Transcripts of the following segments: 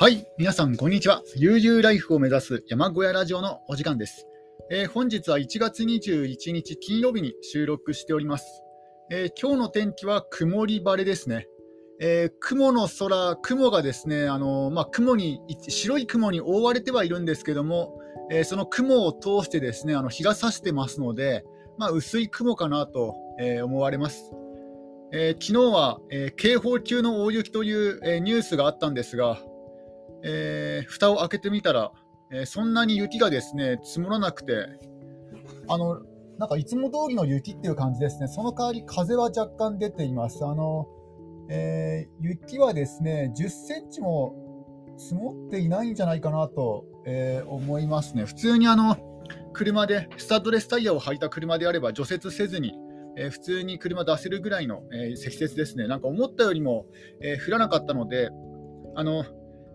はい、皆さん、こんにちは。悠々ライフを目指す山小屋ラジオのお時間です。えー、本日は1月21日金曜日に収録しております。えー、今日の天気は曇り晴れですね。えー、雲の空、雲がですね、あのまあ、雲に、白い雲に覆われてはいるんですけども、えその雲を通してですね、あの日が差してますので、まあ、薄い雲かなと、え思われます。え昨日は、え警報級の大雪という、えニュースがあったんですが、えー、蓋を開けてみたら、えー、そんなに雪がですね積もらなくて、あのなんかいつも通りの雪っていう感じですね、その代わり風は若干出ています。あのえー、雪はですね10センチも積もっていないんじゃないかなと、えー、思いますね。普通にあの車でスタッドレスタイヤを履いた車であれば除雪せずに、えー、普通に車出せるぐらいの、え積雪ですね。なんか思ったよりも、え降らなかったので、あの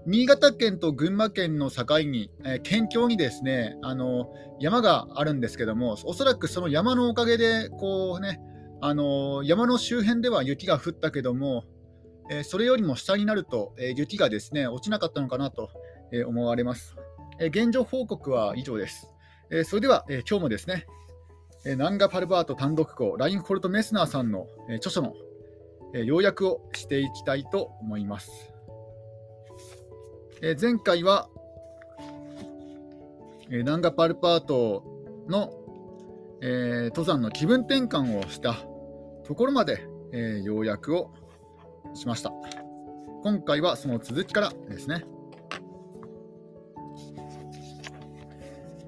新潟県と群馬県の境に、えー、県境にですねあの山があるんですけども、おそらくその山のおかげで、こうね、あの山の周辺では雪が降ったけども、えー、それよりも下になると、えー、雪がですね落ちなかったのかなと、え思われます。え現状報告は以上です。えそれでは、え今日もですね、えナンガ・パルバート単独校、ラインホルト・メスナーさんの、え著書の、え要約をしていきたいと思います。え前回は、えナンガパルパートの、えー、登山の気分転換をしたところまで、えー、要約をしました。今回はその続きからですね。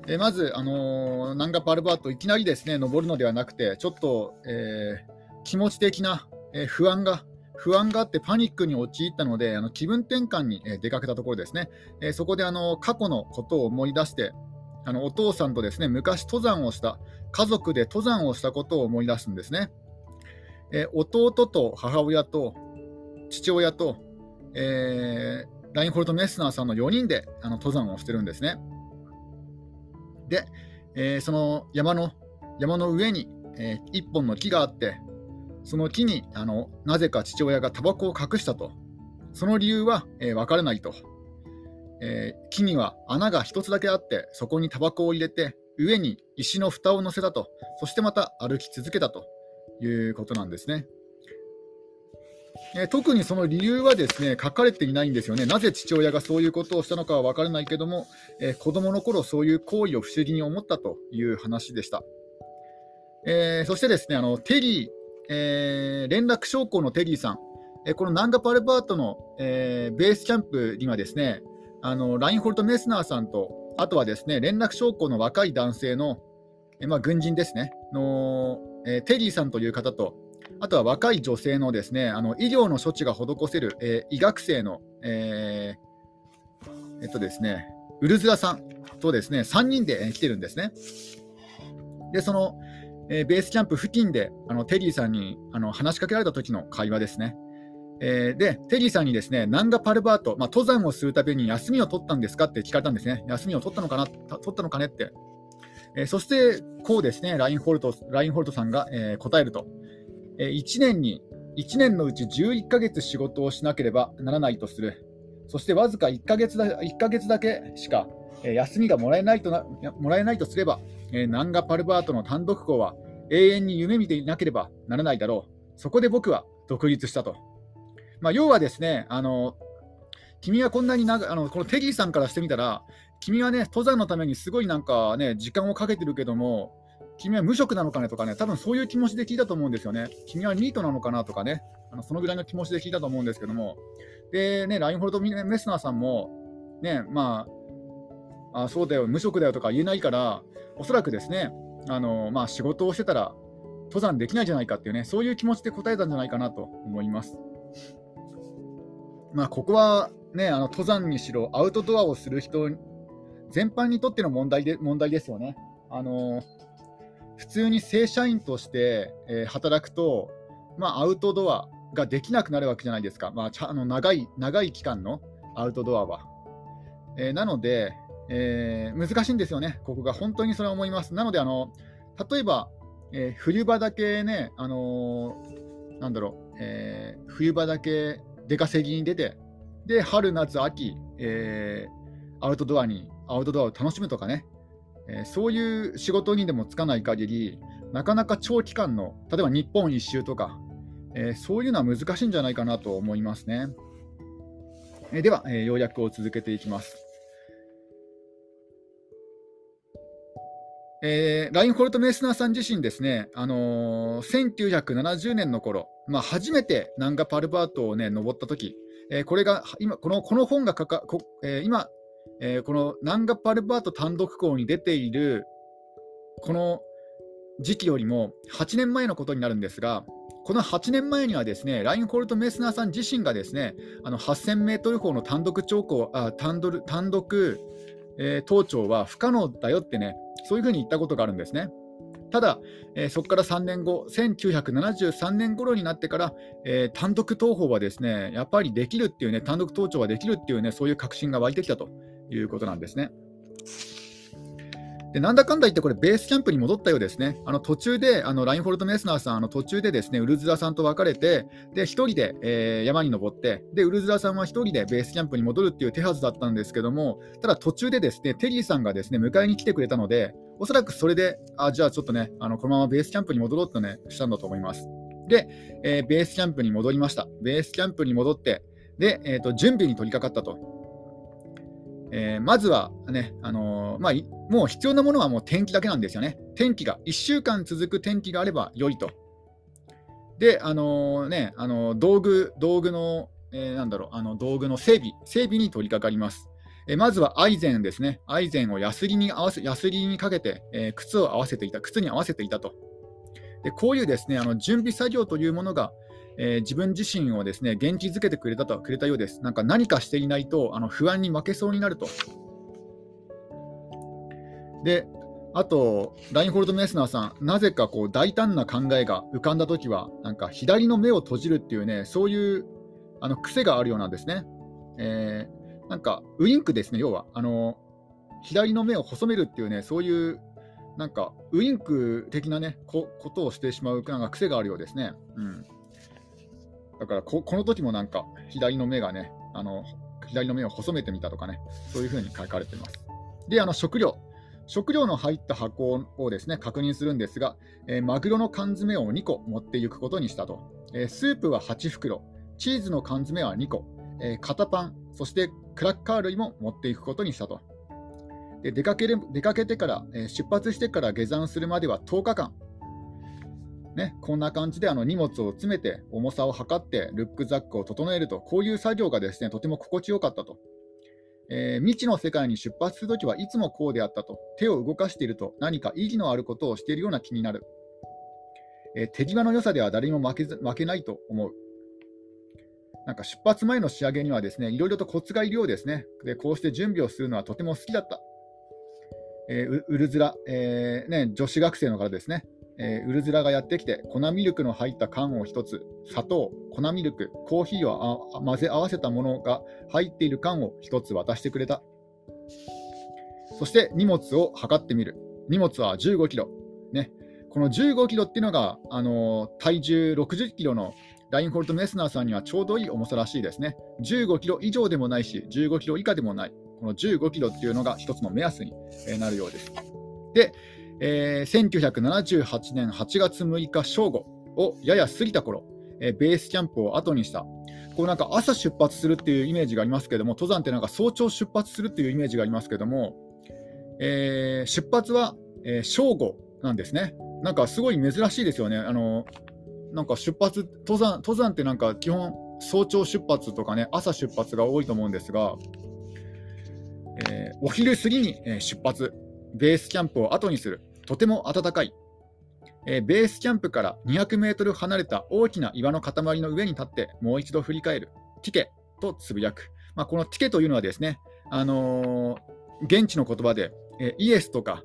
えまず、あのー、ナンガパルパート、いきなりですね登るのではなくて、ちょっと、えー、気持ち的な、え不安が不安があってパニックに陥ったので、あの気分転換に出かけたところですね、えそこであの過去のことを思い出して、あのお父さんとですね昔登山をした、家族で登山をしたことを思い出すんですね。え弟と母親と父親と、えー、ラインホルト・メスナーさんの4人であの登山をしてるんですね。で、えー、その山の山の上に、えー、1本の木があって、その木にあのなぜか父親がタバコを隠したと、その理由は、えー、分からないと、えー、木には穴が1つだけあって、そこにタバコを入れて、上に石の蓋を乗せたと、そしてまた歩き続けたということなんですね。えー、特にその理由はですね書かれていないんですよね。なぜ父親がそういうことをしたのかは分からないけども、えー、子供の頃そういう行為を不思議に思ったという話でした。えー、そしてですねあのテリーえー、連絡将校のテリーさん、え、このナンガパルバートの、えー、ベースキャンプにはですね、あのラインホルト・メスナーさんと、あとはですね連絡将校の若い男性の、えまあ、軍人ですねの、えテリーさんという方と、あとは若い女性のですねあの医療の処置が施せる、え医学生の、ええっとですね、ウルズラさんとですね3人で来てるんですね。でそのえー、ベースキャンプ付近であのテリーさんにあの話しかけられた時の会話ですね。えー、で、テリーさんにですね、ナンガパルバート、まあ、登山をするために休みを取ったんですかって聞かれたんですね。休みを取ったのかな、取ったのかねって。えー、そして、こうですね、ラインホルトラインホルトさんが、えー、答えると、えー。1年に、1年のうち11ヶ月仕事をしなければならないとする。そしてわずか1ヶ月だ ,1 ヶ月だけしか、えー、休みがもらえないとなもらえないとすれば、えー、ナンガ・パルバートの単独校は永遠に夢見ていなければならないだろう。そこで僕は独立したと。まあ、要はですね、あの君はこんなに長あのこのテリーさんからしてみたら、君はね、登山のためにすごいなんかね、時間をかけてるけども、君は無職なのかねとかね、多分そういう気持ちで聞いたと思うんですよね。君はニートなのかなとかね、あのそのぐらいの気持ちで聞いたと思うんですけども、で、ね、ラインホルト・メスナーさんも、ね、まあ、あそうだよ、無職だよとか言えないから、おそらくですね、あのまあ、仕事をしてたら登山できないじゃないかっていうね、そういう気持ちで答えたんじゃないかなと思います。まあ、ここはね、あの登山にしろ、アウトドアをする人全般にとっての問題で問題ですよね。あの普通に正社員として、え、働くと、まあ、アウトドアができなくなるわけじゃないですか、まあ、ちゃあの長い長い期間のアウトドアは。えー、なので、えー、難しいんですよね、ここが本当にそれは思います。なので、あの例えば、えー、冬場だけね、あのー、なんだろう、えー、冬場だけ出稼ぎに出て、で、春、夏、秋、えー、アウトドアに、アウトドアを楽しむとかね、えー、そういう仕事にでもつかない限り、なかなか長期間の、例えば日本一周とか、えー、そういうのは難しいんじゃないかなと思いますね。えー、では、えー、要約を続けていきます。えー、ラインホルト・メスナーさん自身ですね、あのー、1970年の頃、まあ、初めてナンガ・パルバートをね、登った時、えー、これが今このこの本がかかこ、えー、今、えー、このナンガ・パルバート単独校に出ているこの時期よりも8年前のことになるんですが、この8年前にはですね、ラインホルト・メスナーさん自身がですね、あの8000メートル峰の単独長考単独単独、え、登頂は不可能だよってね、そういうふうに言ったことがあるんですね。ただ、えー、そこから3年後、1973年頃になってから、えー、単独投法はですね、やっぱりできるっていうね、単独登頂はできるっていうね、そういう確信が湧いてきたということなんですね。でなんだかんだ言って、これ、ベースキャンプに戻ったようですね。あの途中で、あのラインフォルト・メスナーさん、あの途中でですね、ウルズラさんと別れて、で、1人で、えー、山に登って、で、ウルズラさんは1人でベースキャンプに戻るっていう手はずだったんですけども、ただ途中でですね、テリーさんがですね、迎えに来てくれたので、おそらくそれで、あじゃあちょっとね、あのこのままベースキャンプに戻ろうとね、したんだと思います。で、えー、ベースキャンプに戻りました。ベースキャンプに戻って、で、えーと準備に取り掛かったと。えー、まずはね、あのー、まあ、もう必要なものはもう天気だけなんですよね。天気が、1週間続く天気があれば良いと。で、あのー、ね、あの道具、道具の、えなんだろう、あの道具の整備、整備に取り掛かります。えまずはアイゼンですね。アイゼンをヤスリに合わせ、ヤスリにかけて、え靴を合わせていた、靴に合わせていたと。でこういうですね、あの準備作業というものが、えー、自分自身をですね元気づけてくれたとくれたようです。なんか何かしていないとあの不安に負けそうになると。で、あと、ラインホールド・メスナーさん、なぜかこう大胆な考えが浮かんだときは、なんか左の目を閉じるっていうね、そういうあの癖があるようなんですね。えー、なんかウインクですね、要は。あの左の目を細めるっていうね、そういうなんかウインク的なね、こことをしてしまうなんか癖があるようですね。うんだからここの時もなんか左の目がね、あの左の目を細めてみたとかね、そういうふうに書かれています。で、あの食料。食料の入った箱をですね確認するんですが、えー、マグロの缶詰を2個持っていくことにしたと。えー、スープは8袋、チーズの缶詰は2個、えー、型パン、そしてクラッカー類も持っていくことにしたと。で出かける出かけてから、え出発してから下山するまでは10日間、ね、こんな感じであの荷物を詰めて重さを測ってルックザックを整えると、こういう作業がですねとても心地よかったと。えー、未知の世界に出発するときはいつもこうであったと。手を動かしていると何か意義のあることをしているような気になる。えー、手際の良さでは誰にも負けず負けないと思う。なんか出発前の仕上げにはですね、いろいろとコツがいるようですね。で、こうして準備をするのはとても好きだった。えー、ウルズラ、えーね、女子学生の方ですね。えー、ウルズラがやってきて、粉ミルクの入った缶を1つ、砂糖、粉ミルク、コーヒーを混ぜ合わせたものが入っている缶を1つ渡してくれた。そして荷物を測ってみる。荷物は15キロ。ね、この15キロっていうのが、あのー、体重60キロのラインホルト・メスナーさんにはちょうどいい重さらしいですね。15キロ以上でもないし、15キロ以下でもない。この15キロっていうのが一つの目安になるようです。で、えー、1978年8月6日正午をやや過ぎた頃、えー、ベースキャンプを後にした。こうなんか朝出発するっていうイメージがありますけども、登山ってなんか早朝出発するっていうイメージがありますけども、えー、出発は、えー、正午なんですね。なんかすごい珍しいですよね。あのなんか出発登山、登山ってなんか基本早朝出発とかね、朝出発が多いと思うんですが、えー、お昼過ぎに出発、ベースキャンプを後にする。とても暖かい。えー、ベースキャンプから200メートル離れた大きな岩の塊の上に立ってもう一度振り返る。ティケとつぶやく。まあ、このティケというのはですね、あのー、現地の言葉で、えー、イエスとか、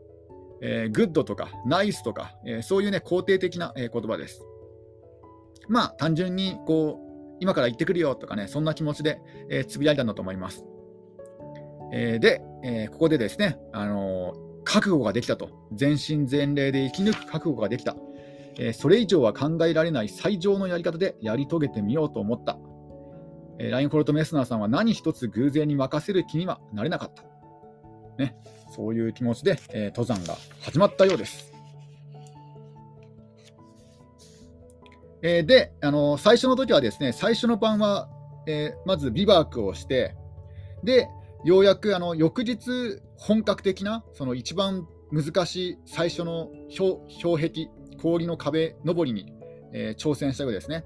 え、グッドとか、ナイスとか、え、そういうね、肯定的な、え、言葉です。まあ、単純に、こう、今から行ってくるよとかね、そんな気持ちで、え、つぶやいたんだと思います。え、で、え、ここでですね、あの覚悟ができたと。全身全霊で生き抜く覚悟ができた。えー、それ以上は考えられない最上のやり方でやり遂げてみようと思った。えー、ラインホルト・メスナーさんは何一つ偶然に任せる気にはなれなかった。ね、そういう気持ちで、えー、登山が始まったようです。えー、で、あの最初の時はですね、最初の晩は、えまずビバークをして、で、ようやくあの翌日、本格的な、その一番難しい最初の氷壁、氷の壁登りに、え挑戦したようですね。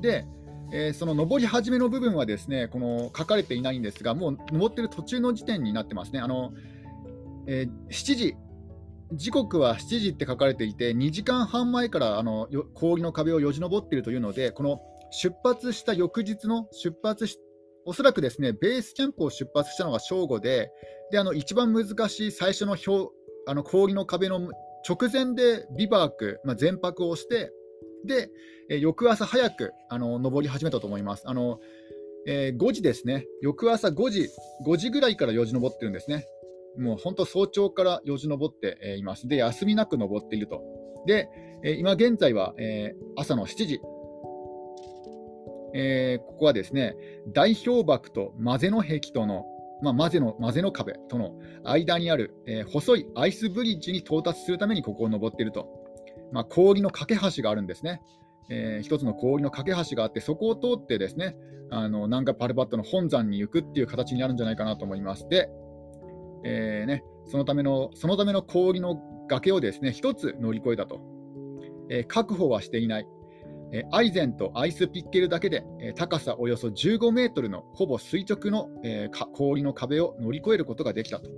で、えー、その登り始めの部分はですねこの書かれていないんですが、もう登ってる途中の時点になってますね。あのえー、7時時刻は7時って書かれていて、2時間半前からあの氷の壁をよじ登っているというので、この出発した翌日の出発し、おそらくですねベースキャンプを出発したのが正午で、であの一番難しい最初の表あの氷の壁の直前でビバーク、まあ、全泊をして、で、え翌朝早くあの登り始めたと思います。あのえー、5時ですね、翌朝5時、5時ぐらいから4時登ってるんですね。もう本当、早朝から4時登って、います。で、休みなく登っていると。で、今現在は、え朝の7時、えー、ここはですね、大氷瀑と混ぜの壁との、まあ、混ぜの混ぜの壁との間にある、えー、細いアイスブリッジに到達するためにここを登っていると。まあ、氷の架け橋があるんですね。えー、一つの氷の架け橋があって、そこを通ってですね、あのナンガパルバットの本山に行くっていう形になるんじゃないかなと思います。で、えー、ね、そのためのそのための氷の崖をですね、一つ乗り越えたと。えー、確保はしていない。えアイゼンとアイスピッケルだけで、え高さおよそ15メートルのほぼ垂直の、え氷の壁を乗り越えることができたと。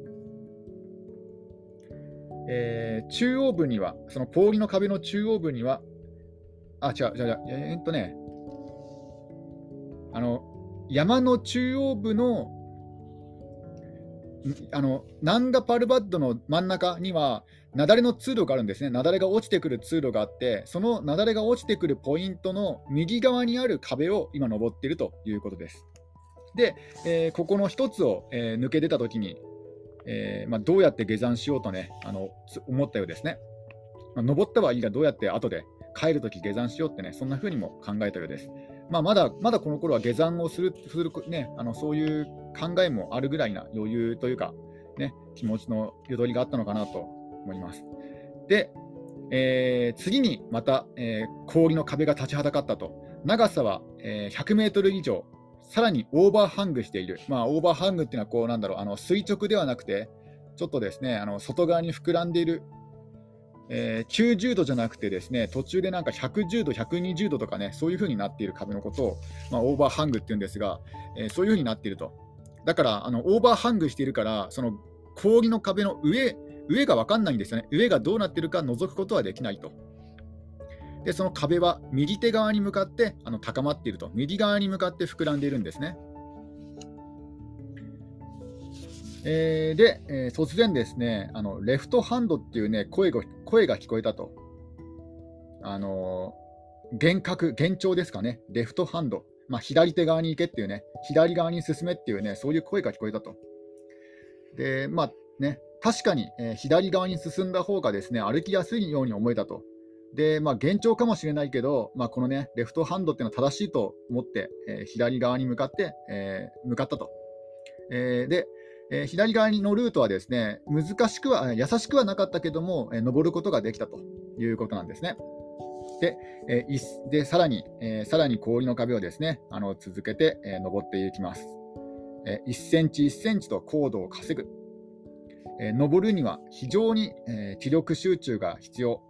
えー、中央部には、その氷の壁の中央部には、あ、違う、違う、違う、えー、っとね、あの、山の中央部の、あの、ナンガパルバッドの真ん中には、雪崩の通路があるんですね。雪崩が落ちてくる通路があって、その雪崩が落ちてくるポイントの右側にある壁を今登っているということです。で、えー、ここの1つを、えー、抜け出たときに、えー、まあ、どうやって下山しようとね、あの思ったようですね。まあ、登ったはいいが、どうやって後で帰るとき下山しようってね、そんな風にも考えたようです。まあ、まだまだこの頃は下山をする、するね、あのそういう考えもあるぐらいな余裕というか、ね、気持ちのゆとりがあったのかなと思います。で、えー、次にまた、えー、氷の壁が立ちはだかったと。長さは、えー、100メートル以上、さらにオーバーハングしている、まあ、オーバーハングっていうのはこうなんだろうあの垂直ではなくて、ちょっとですねあの外側に膨らんでいる、えー、90度じゃなくて、ですね途中でなんか110度、120度とかね、そういう風になっている壁のことを、まあ、オーバーハングっていうんですが、え、そういう風になっていると。だからあの、オーバーハングしているから、その氷の壁の上上が分かんないんですよね。上がどうなってるか覗くことはできないと。で、その壁は右手側に向かってあの高まっていると、右側に向かって膨らんでいるんですね。えー、で、えー、突然ですね、あのレフトハンドっていうね声が声が聞こえたと。あのー、幻覚、幻聴ですかね、レフトハンド、まあ、左手側に行けっていうね、左側に進めっていうね、そういう声が聞こえたと。で、まあね、確かに、えー、左側に進んだ方がですね歩きやすいように思えたと。で、まあ、幻聴かもしれないけど、まあ、このね、レフトハンドっていうのは正しいと思って、えー、左側に向かって、えー、向かったと。えー、で、え左側のルートはですね、難しくは、優しくはなかったけども、え登ることができたということなんですね。で、え、でさらに、えさらに氷の壁をですね、あの続けて、え登っていきます。え1センチ1センチと高度を稼ぐ。え登るには非常に、え気力集中が必要。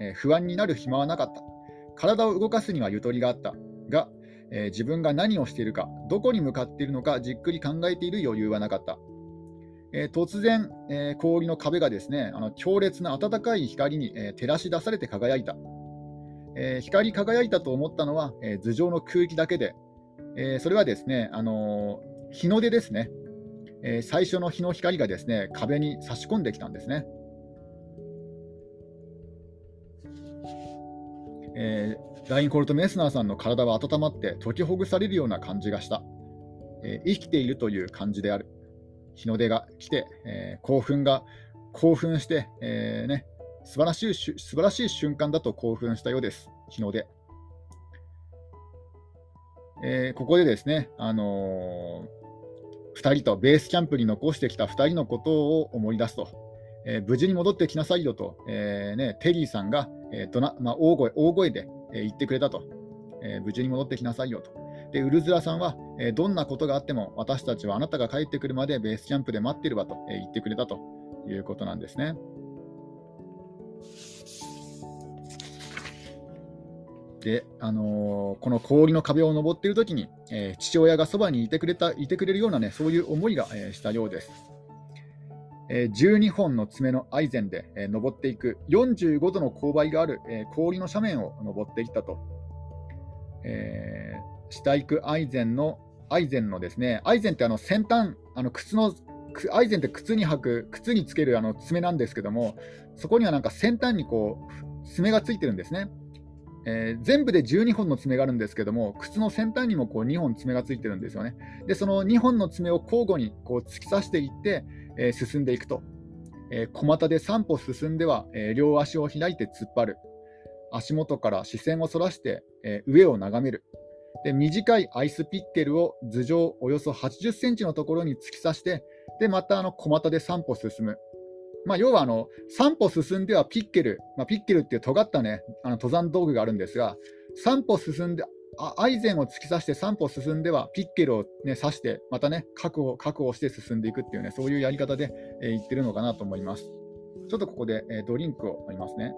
え不安になる暇はなかった。体を動かすにはゆとりがあった。が、え自分が何をしているか、どこに向かっているのか、じっくり考えている余裕はなかった。え、突然、え、氷の壁がですねあの強烈な暖かい光に、え、照らし出されて輝いた、え光り輝いたと思ったのは、え頭上の空気だけで、えそれはですね、あの日の出ですね、え最初の日の光がですね壁に差し込んできたんですね。えー、ラインコルト・メスナーさんの体は温まって解きほぐされるような感じがした、えー、生きているという感じである。日の出が来て、えー、興奮が興奮して、えーね、素晴らしい素晴らしい瞬間だと興奮したようです。日の出。えー、ここでですね、あの、2人とベースキャンプに残してきた2人のことを思い出すと、えー、無事に戻ってきなさいよと、えーね、テリーさんが、えーどなまあ、大声大声で、え言ってくれたと、え無事に戻ってきなさいよと。でウルズラさんは、えどんなことがあっても私たちはあなたが帰ってくるまでベースキャンプで待ってるわと、え言ってくれたということなんですね。で、あのー、この氷の壁を登っているときに、えー、父親がそばにいてくれたいてくれるような、ね、そういう思いが、えー、したようです。え12本の爪のアイゼンで、え登っていく45度の勾配がある、え氷の斜面を登っていったと。え下行くアイゼンのアイゼンのですね、アイゼンってあの先端、あの靴のアイゼンって靴に履く、靴につけるあの爪なんですけども、そこにはなんか先端にこう爪がついてるんですね。えー、全部で12本の爪があるんですけども、靴の先端にもこう2本爪がついてるんですよね。で、その2本の爪を交互にこう突き刺していって、えー、進んでいくと。えー、小股で3歩進んでは、え両足を開いて突っ張る。足元から視線をそらして、え上を眺める。で短いアイスピッケルを頭上およそ80センチのところに突き刺して、でまたあの小股で3歩進む。まあ、要はあの3歩進んではピッケル、まあ、ピッケルっていう尖った、ね、あの登山道具があるんですが、3歩進んで、あアイゼンを突き刺して3歩進んではピッケルを、ね、刺して、またね確保、確保して進んでいくっていうね、そういうやり方で、えー、言ってるのかなと思います。ちょっとここで、えー、ドリンクを飲みますね。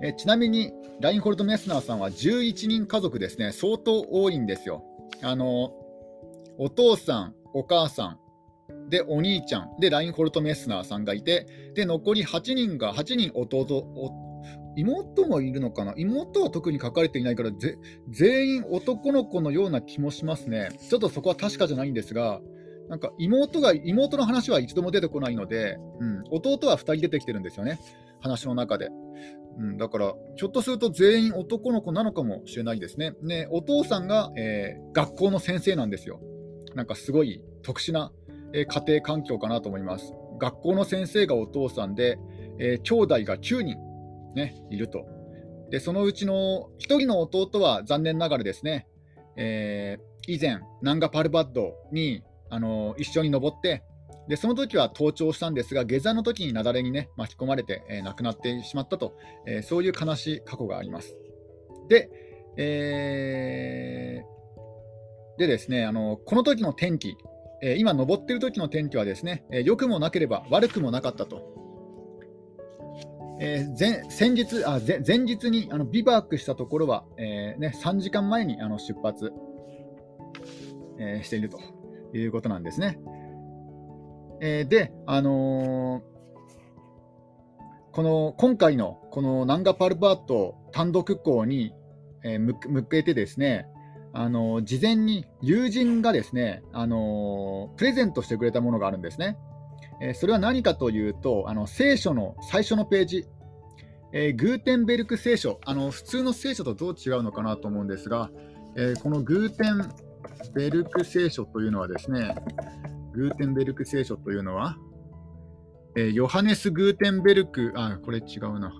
えちなみに、ラインホルト・メスナーさんは11人家族ですね、相当多いんですよ。あのお父さん、お母さん、で、お兄ちゃん、で、ラインホルト・メスナーさんがいて、で、残り8人が、8人弟、妹もいるのかな？妹は特に書かれていないから全員男の子のような気もしますね。ちょっとそこは確かじゃないんですが、なんか妹が、妹の話は一度も出てこないので、うん、弟は2人出てきてるんですよね、話の中で。うん、だから、ひょっとすると全員男の子なのかもしれないですね。ねお父さんが、えー、学校の先生なんですよ。なんかすごい特殊な、家庭環境かなと思います。学校の先生がお父さんで、えー、兄弟が9人、ね、いると。で、そのうちの1人の弟は残念ながらですね、えー、以前、ナンガパルバッドに、あの一緒に登って、でその時は登頂したんですが、下山の時に雪崩に、ね、巻き込まれて、えー、亡くなってしまったと、えー、そういう悲しい過去があります。で、えー、でですね、あのこの時の天気、えー、今登っている時の天気はですね、えー、良くもなければ悪くもなかったと。えー、前先日あ前前日にあのビバークしたところは、えーね、3時間前にあの出発、えー、しているということなんですね。えー、で、あのー、この今回のこのナンガパルバート単独校に、えー、向けてですね、あの、事前に友人がですね、あのプレゼントしてくれたものがあるんですね。えそれは何かというと、あの聖書の最初のページ、えグーテンベルク聖書あの、普通の聖書とどう違うのかなと思うんですが、えこのグーテンベルク聖書というのはですね、グーテンベルク聖書というのは、えー、ヨハネス・グーテンベルク、あ、これ違うな。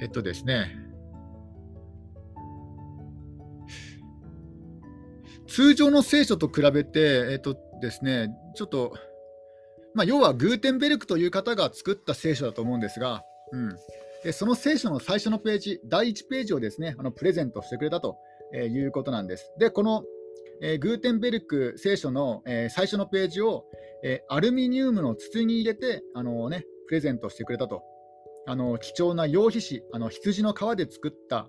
えっとですね、通常の聖書と比べて、えっとですね、ちょっと、まあ、要はグーテンベルクという方が作った聖書だと思うんですが、うん、でその聖書の最初のページ、第1ページをですね、あのプレゼントしてくれたということなんです。で、このえー、グーテンベルク聖書の、えー、最初のページを、えー、アルミニウムの筒に入れて、あのね、プレゼントしてくれたと。あの貴重な羊皮紙、あの羊の皮で作った、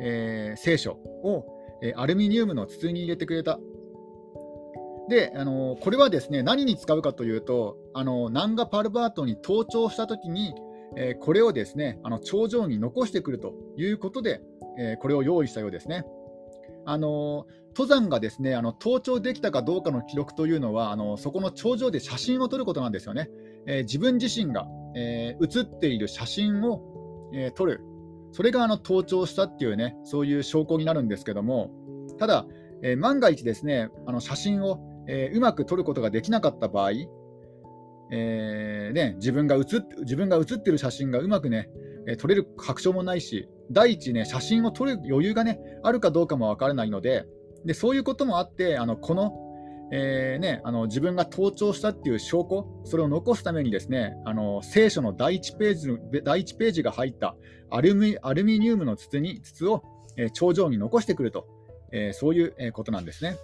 え聖書を、えアルミニウムの筒に入れてくれた。で、あのこれはですね何に使うかというと、あのナンガパルバートに登頂したときに、えこれをですねあの頂上に残してくるということで、えこれを用意したようですね。あの登山がですねあの登頂できたかどうかの記録というのはあのそこの頂上で写真を撮ることなんですよね。えー、自分自身が、えー、写っている写真を、えー、撮る、それがあの登頂したっていうねそういう証拠になるんですけども、ただ、え万が一ですねあの写真を、えうまく撮ることができなかった場合、えーね、自分が写っ自分が写ってる写真がうまくねえ、撮れる確証もないし、第一ね、写真を撮る余裕がね、あるかどうかもわからないので、でそういうこともあって、あのこの、えーね、あの自分が盗聴したっていう証拠、それを残すためにですね、あの聖書の第1ページ第1ページが入ったアルミアルミニウムの筒に筒を、えー、頂上に残してくると、えー、そういう、えことなんですね。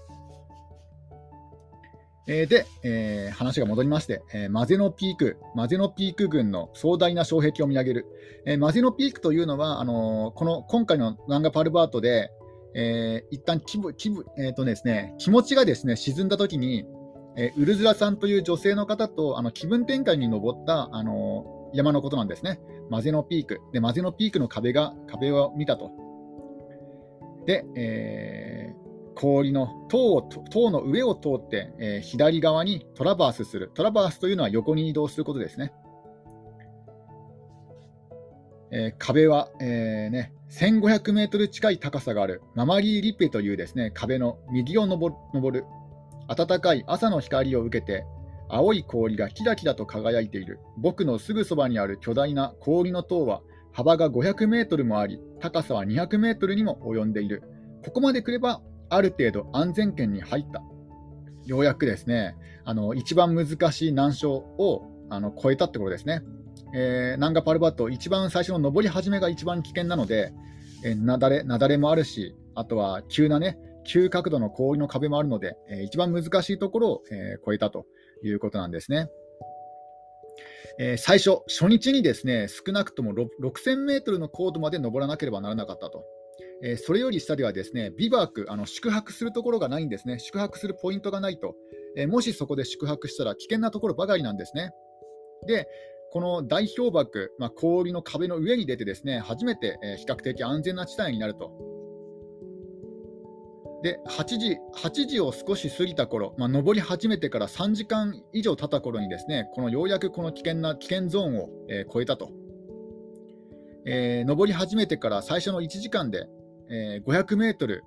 えー、で、えー、話が戻りまして、えー、マゼノピーク、マゼノピーク軍の壮大な障壁を見上げる。えー、マゼノピークというのは、あのこの今回のナンガパルバートで、えー、一旦気分気分,、えーとですね、気持ちがですね沈んだときに、えー、ウルズラさんという女性の方とあの気分転換に登った、あの山のことなんですね。マゼノピーク。で、マゼノピークの壁が壁を見たと。で、えー氷の塔を塔の上を通って、えー、左側にトラバースする。トラバースというのは横に移動することですね。えー、壁は、えーね、1500メートル近い高さがあるママリー・リッペというですね壁の右を登る暖かい朝の光を受けて青い氷がキラキラと輝いている僕のすぐそばにある巨大な氷の塔は幅が500メートルもあり高さは200メートルにも及んでいるここまで来ればある程度安全圏に入った。ようやくですね、あの一番難しい難所をあの超えたってことですね。えー、ナンガパルバット、一番最初の上り始めが一番危険なので、えー、なだれなだれもあるし、あとは急なね、急角度の氷の壁もあるので、えー、一番難しいところを、えー、超えたということなんですね。えー、最初、初日にですね少なくとも6000メートルの高度まで登らなければならなかったと。えー、それより下ではですねビバークあの、宿泊するところがないんですね、宿泊するポイントがないと、えー、もしそこで宿泊したら危険なところばかりなんですね。で、この大氷瀑、まあ、氷の壁の上に出て、ですね初めて、え、比較的安全な地帯になると。で8時 ,8 時を少し過ぎた頃、まあ、登り始めてから3時間以上経った頃にですねこのようやくこの危険な危険ゾーンを、えー、超えたと、えー、登り始めてから最初の1時間で、えー、500メートル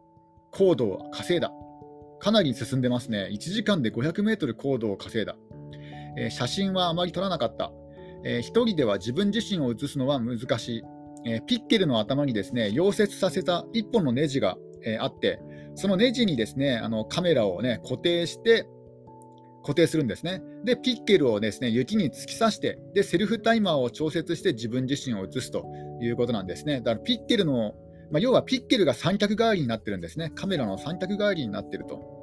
高度を稼いだ。かなり進んでますね。1時間で500メートル高度を稼いだ。えー、写真はあまり撮らなかった。えー、一人では自分自身を写すのは難しい。えー、ピッケルの頭にですね溶接させた1本のネジが、えー、あって、そのネジにですねあのカメラを、ね、固定して、固定するんですね。で、ピッケルをですね雪に突き刺して、で、セルフタイマーを調節して自分自身を映すということなんですね。だからピッケルのまあ、要はピッケルが三脚代わりになってるんですね。カメラの三脚代わりになってると。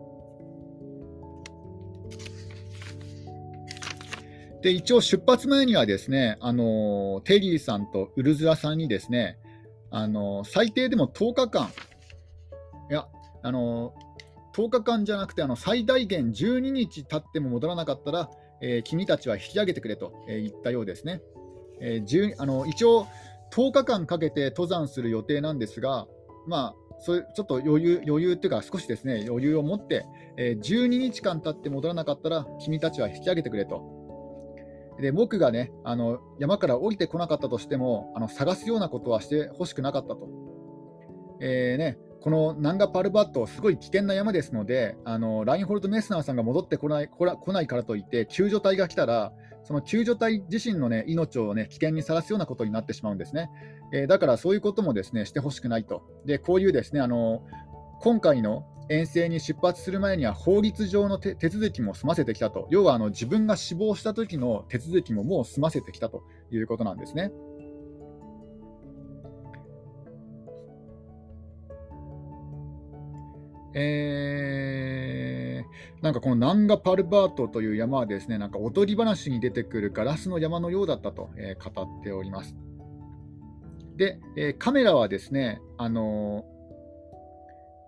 で一応出発前にはですね、あのテリーさんとウルズラさんにですね、あの最低でも10日間、いや、あの10日間じゃなくてあの最大限12日経っても戻らなかったら、えー、君たちは引き上げてくれと、えー、言ったようですね。えー、あの一応10日間かけて登山する予定なんですが、まあ、それちょっと余裕余裕っていうか、少しですね余裕を持って、えー、12日間経って戻らなかったら、君たちは引き上げてくれと。で僕がねあの山から降りてこなかったとしてもあの探すようなことはしてほしくなかったと。えーね、このナンガパルバット、すごい危険な山ですので、あのラインホルト・メスナーさんが戻ってこないこら来ないからといって、救助隊が来たら、その救助隊自身の、ね、命を、ね、危険にさらすようなことになってしまうんですね。えー、だからそういうこともですねしてほしくないと。でこういうですねあの今回の遠征に出発する前には法律上の手続きも済ませてきたと、要はあの自分が死亡した時の手続きももう済ませてきたということなんですね。えー、なんかこのナンガパルバートという山はですね、なんか踊り話に出てくるガラスの山のようだったと、えー、語っております。で、えー、カメラはですね、あの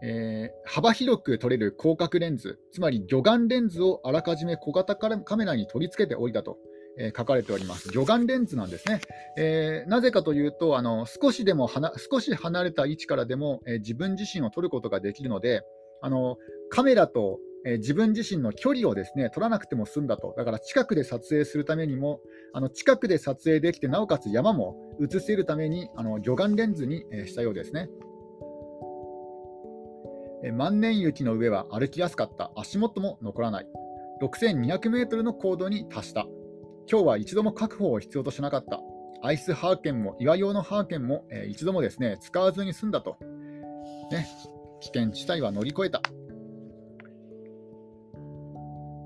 えー、幅広く撮れる広角レンズ、つまり魚眼レンズをあらかじめ小型カメラに取り付けておいたと、えー、書かれております。魚眼レンズなんですね。えー、なぜかというと、あの少しでも少し離れた位置からでも、え自分自身を撮ることができるので、あのカメラと、え、自分自身の距離をですね取らなくても済んだと、だから近くで撮影するためにも、あの近くで撮影できて、なおかつ山も映せるためにあの魚眼レンズに、え、したようですね。万年雪の上は歩きやすかった、足元も残らない、6200メートルの高度に達した。今日は一度も確保を必要としなかった。アイスハーケンも岩用のハーケンも、えー、一度もですね使わずに済んだと、ね、危険地帯は乗り越えた。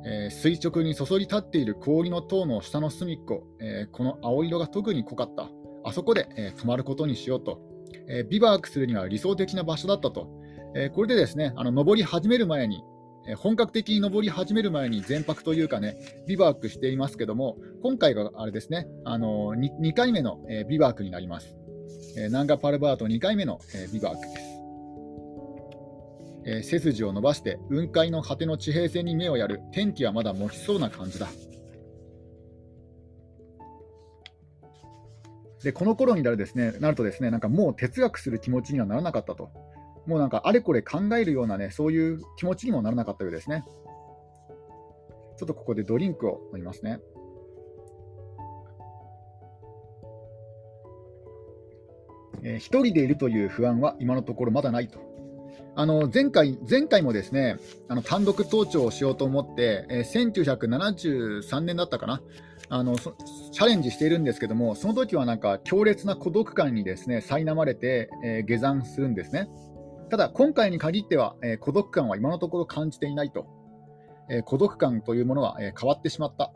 えー、垂直にそそり立っている氷の塔の下の隅っこ、えー、この青色が特に濃かった。あそこで、えー、泊まることにしようと、えビバークするには理想的な場所だったと。えこれでですね、あの登り始める前に、え本格的に登り始める前に全泊というかね、ビバークしていますけども、今回があれですね、あの 2, 2回目の、えビバークになります。えナンガパルバート2回目の、えビバークです。えー、背筋を伸ばして雲海の果ての地平線に目をやる天気はまだ持ちそうな感じだでこの頃になるですねなるとですねなんかもう哲学する気持ちにはならなかったともうなんかあれこれ考えるようなねそういう気持ちにもならなかったようですね。ちょっとここでドリンクを飲みますね。えー、一人でいるという不安は今のところまだないと。あの前回前回もですねあの単独登頂をしようと思って、えー、1973年だったかな。あのチャレンジしているんですけどもその時はなんか強烈な孤独感にですね苛まれて、えー、下山するんですね。ただ今回に限っては、えー、孤独感は今のところ感じていないと、えー、孤独感というものは、え変わってしまった、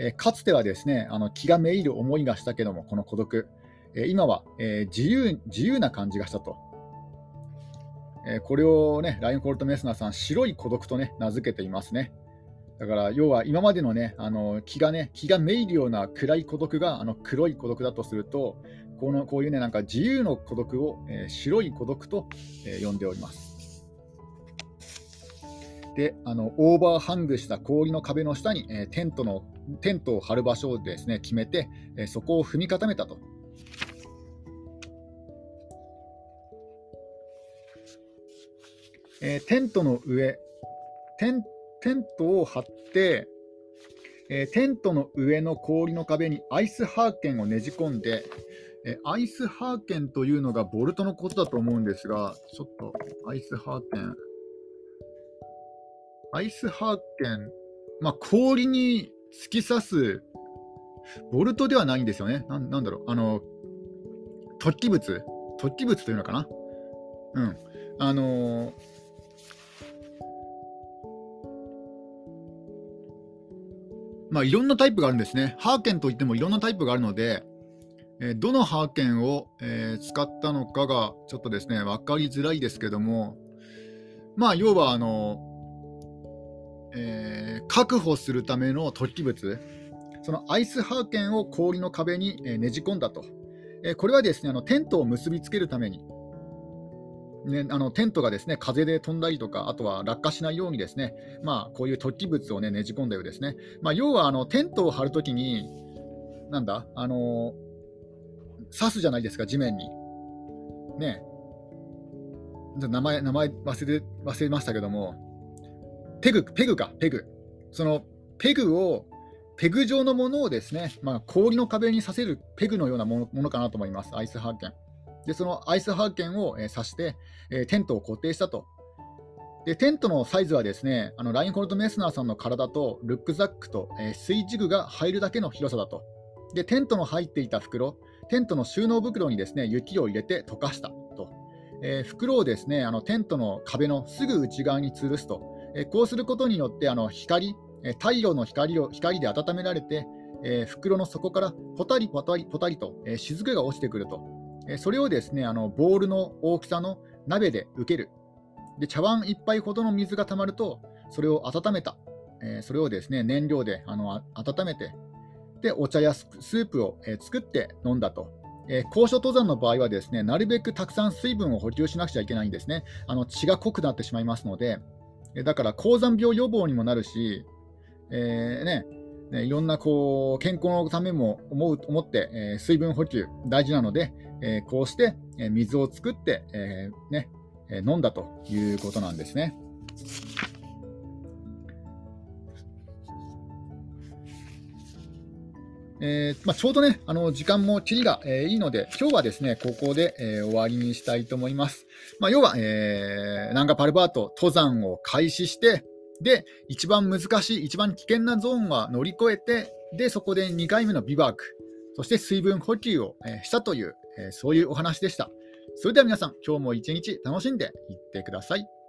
えかつてはですねあの気がめいる思いがしたけどもこの孤独、え今は、え自由自由な感じがしたと。え、これをね、ラインコルト・メスナーさん、白い孤独とね、名付けていますね。だから、要は今までのね、あの気がね、気がめいるような暗い孤独があの黒い孤独だとすると、このこういうね、なんか自由の孤独を、えー、白い孤独と、えー、呼んでおります。で、あのオーバーハングした氷の壁の下に、えー、テントのテントを張る場所をですね決めて、えそこを踏み固めたと。えー、テントの上テン、テントを張って、えー、テントの上の氷の壁にアイスハーケンをねじ込んで、え、アイスハーケンというのがボルトのことだと思うんですが、ちょっとアイスハーケン。アイスハーケン、まあ、氷に突き刺す、ボルトではないんですよね。ななんだろう、あの、突起物突起物というのかなうん。あのーまあ、いろんなタイプがあるんですね。ハーケンといってもいろんなタイプがあるので、え、どのハーケンを、え、使ったのかがちょっとですね、分かりづらいですけども、まあ、要はあの、えー、確保するための突起物、そのアイスハーケンを氷の壁にねじ込んだと。えこれはですねあのテントを結びつけるために、ね、あのテントがですね風で飛んだりとか、あとは落下しないようにですね、まあ、こういう突起物を、ね、ねじ込んだようですね。まあ、要はあのテントを張るときに、なんだ、あの刺すじゃないですか、地面に。ね名前、名前忘れ忘れましたけども、ペグ、ペグか、ペグ。そのペグを、ペグ状のものをですね、まあ、氷の壁にさせるペグのようなものかなと思います、アイスハーケン。で、そのアイスハーケンを、え刺して、えテントを固定したと。で、テントのサイズはですね、あのラインホルト・メスナーさんの体とルックザックと、え水ジグが入るだけの広さだと。で、テントの入っていた袋、テントの収納袋にですね、雪を入れて溶かしたと。えー、袋をですね、あのテントの壁のすぐ内側に吊るすと。えー、こうすることによって、あの光、え太陽の光を光で温められて、えー、袋の底からポタリポタリポタリと、え雫が落ちてくると。それをですねあのボールの大きさの鍋で受ける。で茶碗1杯ほどの水がたまると、それを温めた。えそれをですね燃料であの温めて、でお茶やスープを、え作って飲んだと。え高所登山の場合はですねなるべくたくさん水分を補給しなくちゃいけないんですね。あの血が濃くなってしまいますので、だから高山病予防にもなるし、えー、ね、ね、いろんなこう健康のためも思う思って、えー、水分補給大事なので、えー、こうして、え水を作って、えねえ飲んだということなんですね。えーまあ、ちょうどね、あの時間も切りが、えー、いいので、今日はですね、ここで、えー、終わりにしたいと思います。まあ、要は、えー、ナンガパルバート登山を開始して、で、一番難しい、一番危険なゾーンは乗り越えて、で、そこで2回目のビバーク。そして水分補給をえしたという、えそういうお話でした。それでは皆さん、今日も一日楽しんでいってください。